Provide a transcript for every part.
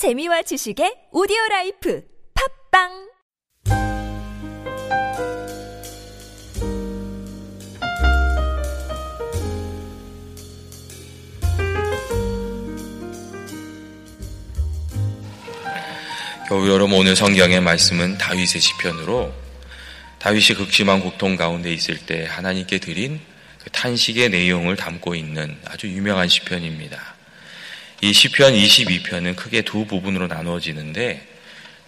재미와 지식의 오디오 라이프 팟빵 여러분 오늘 성경의 말씀은 다윗의 시편으로 다윗이 극심한 고통 가운데 있을 때 하나님께 드린 그 탄식의 내용을 담고 있는 아주 유명한 시편입니다. 이 시편 22편은 크게 두 부분으로 나누어지는데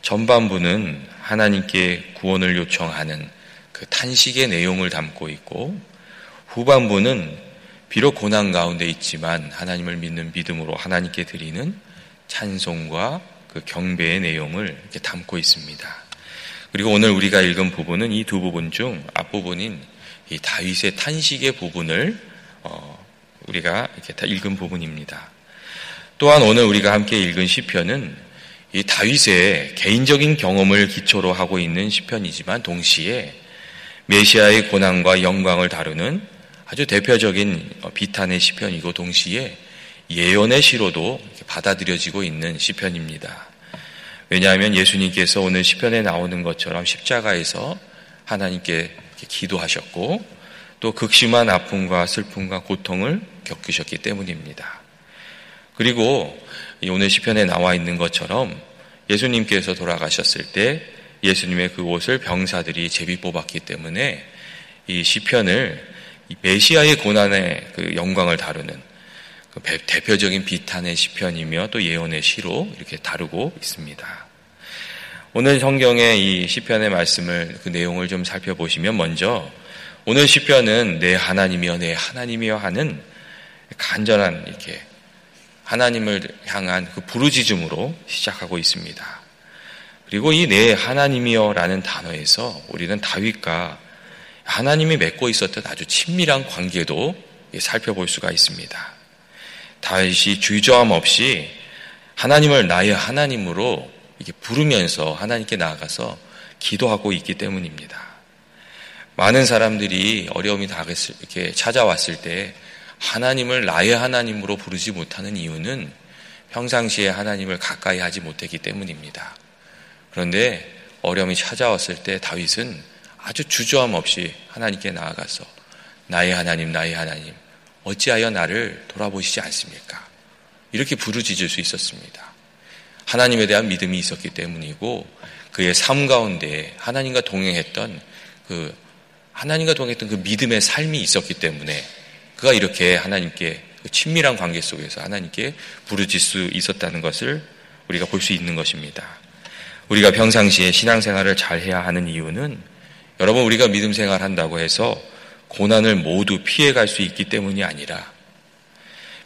전반부는 하나님께 구원을 요청하는 그 탄식의 내용을 담고 있고 후반부는 비록 고난 가운데 있지만 하나님을 믿는 믿음으로 하나님께 드리는 찬송과 그 경배의 내용을 이렇게 담고 있습니다. 그리고 오늘 우리가 읽은 부분은 이 두 부분 중 앞부분인 이 다윗의 탄식의 부분을 어, 우리가 이렇게 다 읽은 부분입니다. 또한 오늘 우리가 함께 읽은 시편은 이 다윗의 개인적인 경험을 기초로 하고 있는 시편이지만 동시에 메시아의 고난과 영광을 다루는 아주 대표적인 비탄의 시편이고 동시에 예언의 시로도 받아들여지고 있는 시편입니다. 왜냐하면 예수님께서 오늘 시편에 나오는 것처럼 십자가에서 하나님께 기도하셨고 또 극심한 아픔과 슬픔과 고통을 겪으셨기 때문입니다. 그리고 오늘 시편에 나와 있는 것처럼 예수님께서 돌아가셨을 때 예수님의 그 옷을 병사들이 제비 뽑았기 때문에 이 시편을 메시아의 고난의 그 영광을 다루는 그 대표적인 비탄의 시편이며 또 예언의 시로 이렇게 다루고 있습니다. 오늘 성경의 이 시편의 말씀을 그 내용을 좀 살펴보시면 먼저 오늘 시편은 내 하나님이여 내 하나님이여 하는 간절한 이렇게 하나님을 향한 그 부르짖음으로 시작하고 있습니다. 그리고 이 내 하나님이여라는 단어에서 우리는 다윗과 하나님이 맺고 있었던 아주 친밀한 관계도 살펴볼 수가 있습니다. 다윗이 주저함 없이 하나님을 나의 하나님으로 이렇게 부르면서 하나님께 나아가서 기도하고 있기 때문입니다. 많은 사람들이 어려움이 다가을 이렇게 찾아왔을 때 하나님을 나의 하나님으로 부르지 못하는 이유는 평상시에 하나님을 가까이 하지 못했기 때문입니다. 그런데 어려움이 찾아왔을 때 다윗은 아주 주저함 없이 하나님께 나아가서 나의 하나님, 나의 하나님, 어찌하여 나를 돌아보시지 않습니까? 이렇게 부르짖을 수 있었습니다. 하나님에 대한 믿음이 있었기 때문이고 그의 삶 가운데 하나님과 동행했던 그 하나님과 동행했던 그 믿음의 삶이 있었기 때문에 그가 이렇게 하나님께 그 친밀한 관계 속에서 하나님께 부르질 수 있었다는 것을 우리가 볼 수 있는 것입니다. 우리가 평상시에 신앙생활을 잘 해야 하는 이유는 여러분 우리가 믿음 생활 한다고 해서 고난을 모두 피해갈 수 있기 때문이 아니라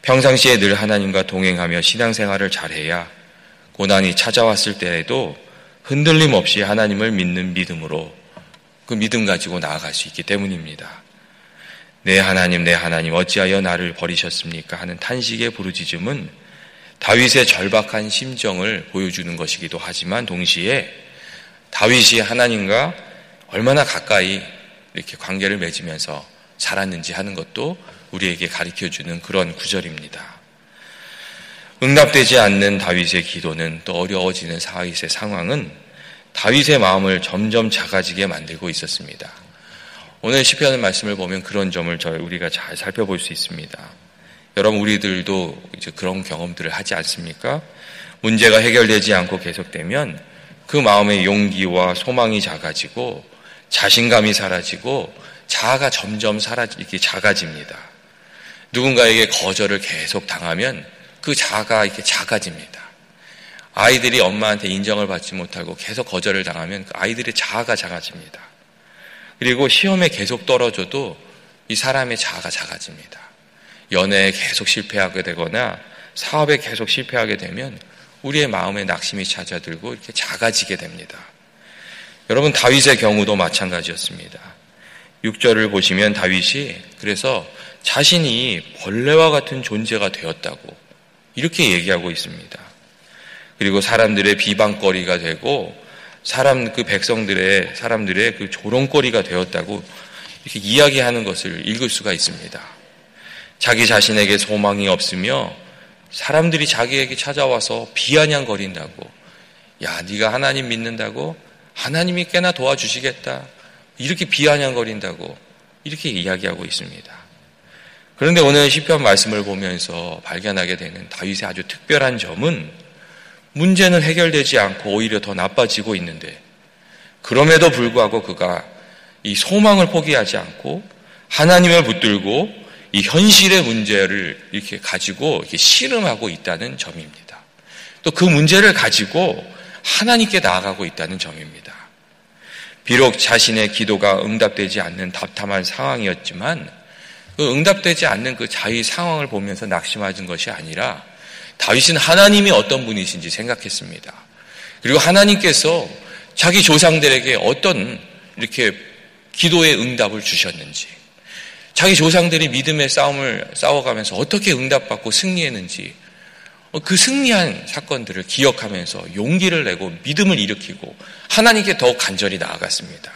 평상시에 늘 하나님과 동행하며 신앙생활을 잘해야 고난이 찾아왔을 때에도 흔들림 없이 하나님을 믿는 믿음으로 그 믿음 가지고 나아갈 수 있기 때문입니다. 내 하나님, 내 하나님, 어찌하여 나를 버리셨습니까? 하는 탄식의 부르짖음은 다윗의 절박한 심정을 보여주는 것이기도 하지만 동시에 다윗이 하나님과 얼마나 가까이 이렇게 관계를 맺으면서 살았는지 하는 것도 우리에게 가르쳐 주는 그런 구절입니다. 응답되지 않는 다윗의 기도는 또 어려워지는 다윗의 상황은 다윗의 마음을 점점 작아지게 만들고 있었습니다. 오늘 시편의 말씀을 보면 그런 점을 저희 우리가 잘 살펴볼 수 있습니다. 여러분 우리들도 이제 그런 경험들을 하지 않습니까? 문제가 해결되지 않고 계속되면 그 마음의 용기와 소망이 작아지고 자신감이 사라지고 자아가 점점 사라지 이렇게 작아집니다. 누군가에게 거절을 계속 당하면 그 자아가 이렇게 작아집니다. 아이들이 엄마한테 인정을 받지 못하고 계속 거절을 당하면 그 아이들의 자아가 작아집니다. 그리고 시험에 계속 떨어져도 이 사람의 자아가 작아집니다. 연애에 계속 실패하게 되거나 사업에 계속 실패하게 되면 우리의 마음에 낙심이 찾아들고 이렇게 작아지게 됩니다. 여러분 다윗의 경우도 마찬가지였습니다. 6절을 보시면 다윗이 그래서 자신이 벌레와 같은 존재가 되었다고 이렇게 얘기하고 있습니다. 그리고 사람들의 비방거리가 되고 사람 그 백성들의 사람들의 그 조롱거리가 되었다고 이렇게 이야기하는 것을 읽을 수가 있습니다. 자기 자신에게 소망이 없으며 사람들이 자기에게 찾아와서 비아냥거린다고 야 네가 하나님 믿는다고 하나님이 꽤나 도와주시겠다 이렇게 비아냥거린다고 이렇게 이야기하고 있습니다. 그런데 오늘 시편 말씀을 보면서 발견하게 되는 다윗의 아주 특별한 점은 문제는 해결되지 않고 오히려 더 나빠지고 있는데 그럼에도 불구하고 그가 이 소망을 포기하지 않고 하나님을 붙들고 이 현실의 문제를 이렇게 가지고 이렇게 씨름하고 있다는 점입니다. 또 그 문제를 가지고 하나님께 나아가고 있다는 점입니다. 비록 자신의 기도가 응답되지 않는 답답한 상황이었지만 그 응답되지 않는 그 자의 상황을 보면서 낙심하는 것이 아니라 다윗은 하나님이 어떤 분이신지 생각했습니다. 그리고 하나님께서 자기 조상들에게 어떤 이렇게 기도의 응답을 주셨는지, 자기 조상들이 믿음의 싸움을 싸워가면서 어떻게 응답받고 승리했는지, 그 승리한 사건들을 기억하면서 용기를 내고 믿음을 일으키고 하나님께 더욱 간절히 나아갔습니다.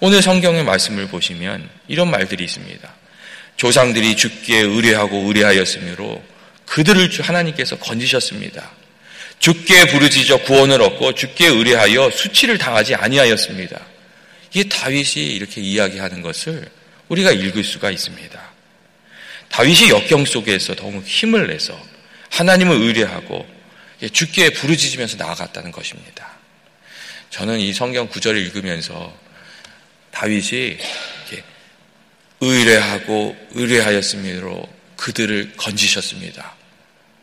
오늘 성경의 말씀을 보시면 이런 말들이 있습니다. 조상들이 죽기에 의뢰하고 의뢰하였으므로 그들을 하나님께서 건지셨습니다. 죽게 부르짖어 구원을 얻고 죽게 의뢰하여 수치를 당하지 아니하였습니다. 이게 다윗이 이렇게 이야기하는 것을 우리가 읽을 수가 있습니다. 다윗이 역경 속에서 더욱 힘을 내서 하나님을 의뢰하고 죽게 부르짖으면서 나아갔다는 것입니다. 저는 이 성경 구절을 읽으면서 다윗이 의뢰하고 의뢰하였으므로 그들을 건지셨습니다.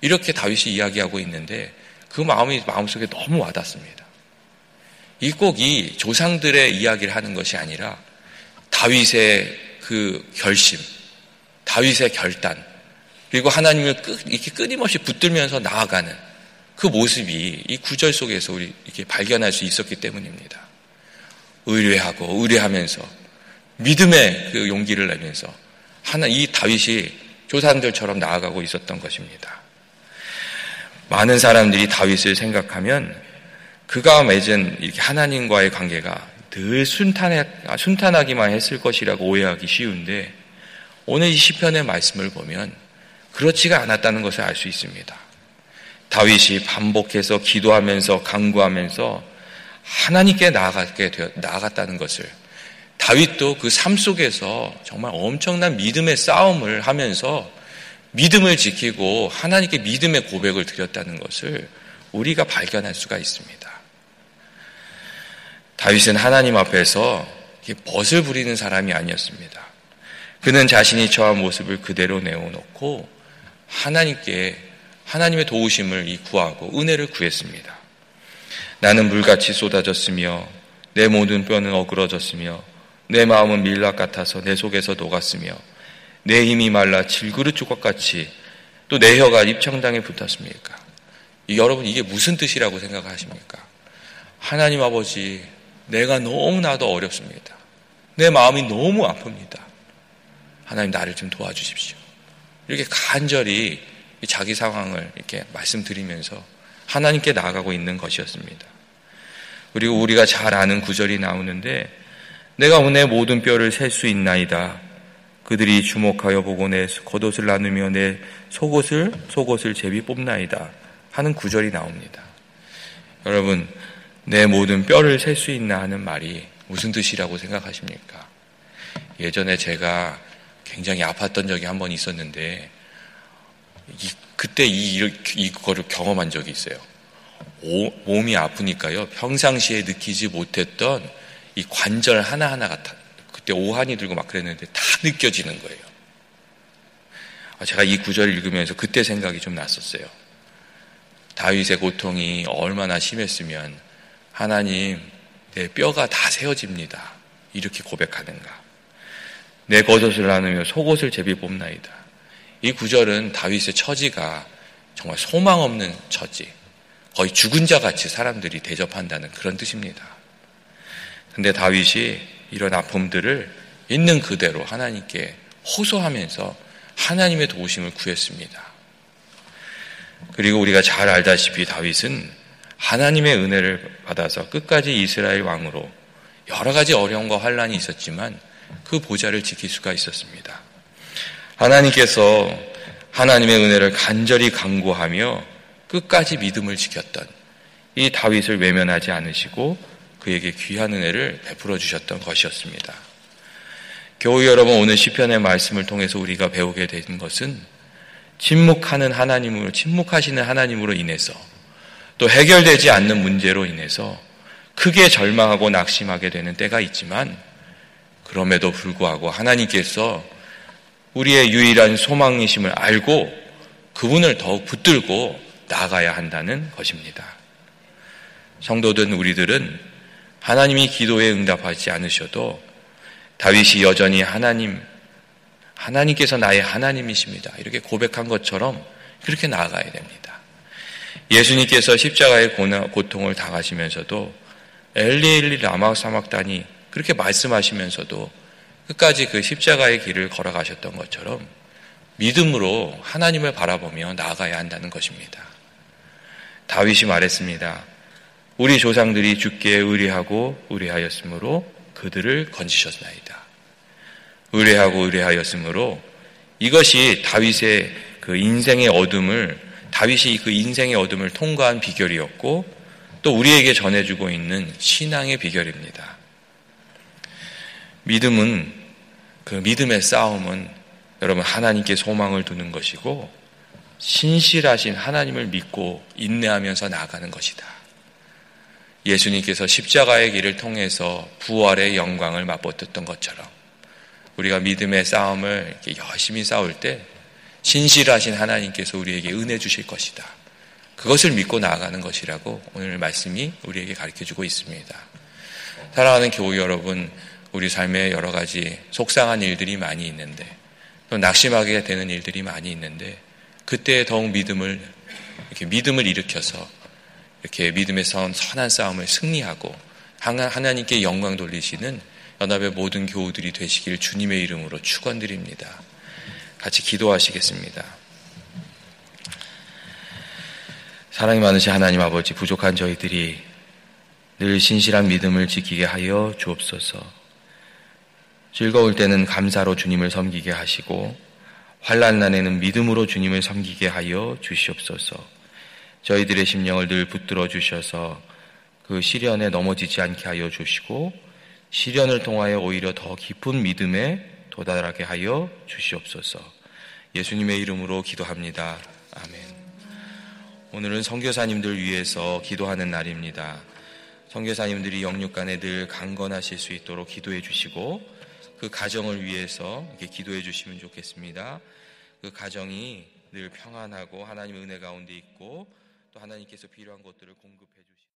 이렇게 다윗이 이야기하고 있는데 그 마음이 마음속에 너무 와닿습니다. 이 꼭이 조상들의 이야기를 하는 것이 아니라 다윗의 그 결심, 다윗의 결단, 그리고 하나님을 이렇게 끊임없이 붙들면서 나아가는 그 모습이 이 구절 속에서 우리 이렇게 발견할 수 있었기 때문입니다. 의뢰하고 의뢰하면서 믿음의 그 용기를 내면서 하나 이 다윗이 조상들처럼 나아가고 있었던 것입니다. 많은 사람들이 다윗을 생각하면 그가 맺은 하나님과의 관계가 늘 순탄해, 순탄하기만 했을 것이라고 오해하기 쉬운데 오늘 이 시편의 말씀을 보면 그렇지가 않았다는 것을 알 수 있습니다. 다윗이 반복해서 기도하면서 강구하면서 하나님께 나아가게 되어, 나아갔다는 것을 다윗도 그 삶 속에서 정말 엄청난 믿음의 싸움을 하면서 믿음을 지키고 하나님께 믿음의 고백을 드렸다는 것을 우리가 발견할 수가 있습니다. 다윗은 하나님 앞에서 벗을 부리는 사람이 아니었습니다. 그는 자신이 처한 모습을 그대로 내어놓고 하나님께 하나님의 도우심을 구하고 은혜를 구했습니다. 나는 물같이 쏟아졌으며 내 모든 뼈는 어그러졌으며 내 마음은 밀랍 같아서 내 속에서 녹았으며 내 힘이 말라 질그릇 조각같이 또 내 혀가 입청당에 붙었습니까? 여러분 이게 무슨 뜻이라고 생각하십니까? 하나님 아버지 내가 너무나도 어렵습니다. 내 마음이 너무 아픕니다. 하나님 나를 좀 도와주십시오. 이렇게 간절히 자기 상황을 이렇게 말씀드리면서 하나님께 나아가고 있는 것이었습니다. 그리고 우리가 잘 아는 구절이 나오는데 내가 오늘 모든 뼈를 셀 수 있나이다. 그들이 주목하여 보고 내 겉옷을 나누며 내 속옷을 속옷을 제비 뽑나이다 하는 구절이 나옵니다. 여러분 내 모든 뼈를 셀 수 있나 하는 말이 무슨 뜻이라고 생각하십니까? 예전에 제가 굉장히 아팠던 적이 한 번 있었는데 이, 그때 이, 이거를 경험한 적이 있어요. 오, 몸이 아프니까요. 평상시에 느끼지 못했던 이 관절 하나하나가 다, 그때 오한이 들고 막 그랬는데 다 느껴지는 거예요. 아, 제가 이 구절을 읽으면서 그때 생각이 좀 났었어요. 다윗의 고통이 얼마나 심했으면 하나님 내 뼈가 다 세워집니다. 이렇게 고백하는가. 내 겉옷을 나누며 속옷을 제비 뽑나이다. 이 구절은 다윗의 처지가 정말 소망 없는 처지, 거의 죽은 자 같이 사람들이 대접한다는 그런 뜻입니다. 근데 다윗이 이런 아픔들을 있는 그대로 하나님께 호소하면서 하나님의 도우심을 구했습니다. 그리고 우리가 잘 알다시피 다윗은 하나님의 은혜를 받아서 끝까지 이스라엘 왕으로 여러 가지 어려움과 환란이 있었지만 그 보좌를 지킬 수가 있었습니다. 하나님께서 하나님의 은혜를 간절히 강구하며 끝까지 믿음을 지켰던 이 다윗을 외면하지 않으시고 그에게 귀한 은혜를 베풀어 주셨던 것이었습니다. 교우 여러분 오늘 시편의 말씀을 통해서 우리가 배우게 된 것은 침묵하는 하나님으로 침묵하시는 하나님으로 인해서 또 해결되지 않는 문제로 인해서 크게 절망하고 낙심하게 되는 때가 있지만 그럼에도 불구하고 하나님께서 우리의 유일한 소망이심을 알고 그분을 더욱 붙들고 나아가야 한다는 것입니다. 성도된 우리들은 하나님이 기도에 응답하지 않으셔도 다윗이 여전히 하나님, 하나님께서 나의 하나님이십니다. 이렇게 고백한 것처럼 그렇게 나아가야 됩니다. 예수님께서 십자가의 고통을 당하시면서도 엘리엘리 라마 사막단이 그렇게 말씀하시면서도 끝까지 그 십자가의 길을 걸어가셨던 것처럼 믿음으로 하나님을 바라보며 나아가야 한다는 것입니다. 다윗이 말했습니다. 우리 조상들이 죽게 의뢰하고 의뢰하였으므로 그들을 건지셨나이다. 의뢰하고 의뢰하였으므로 이것이 다윗의 그 인생의 어둠을 다윗이 그 인생의 어둠을 통과한 비결이었고 또 우리에게 전해주고 있는 신앙의 비결입니다. 믿음은 그 믿음의 싸움은 여러분 하나님께 소망을 두는 것이고 신실하신 하나님을 믿고 인내하면서 나가는 것이다. 예수님께서 십자가의 길을 통해서 부활의 영광을 맛보았던 것처럼 우리가 믿음의 싸움을 열심히 싸울 때 신실하신 하나님께서 우리에게 은혜 주실 것이다. 그것을 믿고 나아가는 것이라고 오늘 말씀이 우리에게 가르쳐 주고 있습니다. 사랑하는 교우 여러분, 우리 삶에 여러 가지 속상한 일들이 많이 있는데 또 낙심하게 되는 일들이 많이 있는데 그때 더욱 믿음을 이렇게 믿음을 일으켜서 이렇게 믿음의 선 선한 싸움을 승리하고 하나님께 영광 돌리시는 연합의 모든 교우들이 되시길 주님의 이름으로 축원드립니다. 같이 기도하시겠습니다. 사랑이 많으신 하나님 아버지 부족한 저희들이 늘 신실한 믿음을 지키게 하여 주옵소서. 즐거울 때는 감사로 주님을 섬기게 하시고 환란 난에는 믿음으로 주님을 섬기게 하여 주시옵소서. 저희들의 심령을 늘 붙들어 주셔서 그 시련에 넘어지지 않게 하여 주시고 시련을 통하여 오히려 더 깊은 믿음에 도달하게 하여 주시옵소서. 예수님의 이름으로 기도합니다. 아멘. 오늘은 선교사님들 위해서 기도하는 날입니다. 선교사님들이 영육간에 늘 강건하실 수 있도록 기도해 주시고 그 가정을 위해서 이렇게 기도해 주시면 좋겠습니다. 그 가정이 늘 평안하고 하나님의 은혜 가운데 있고 또 하나님께서 필요한 것들을 공급해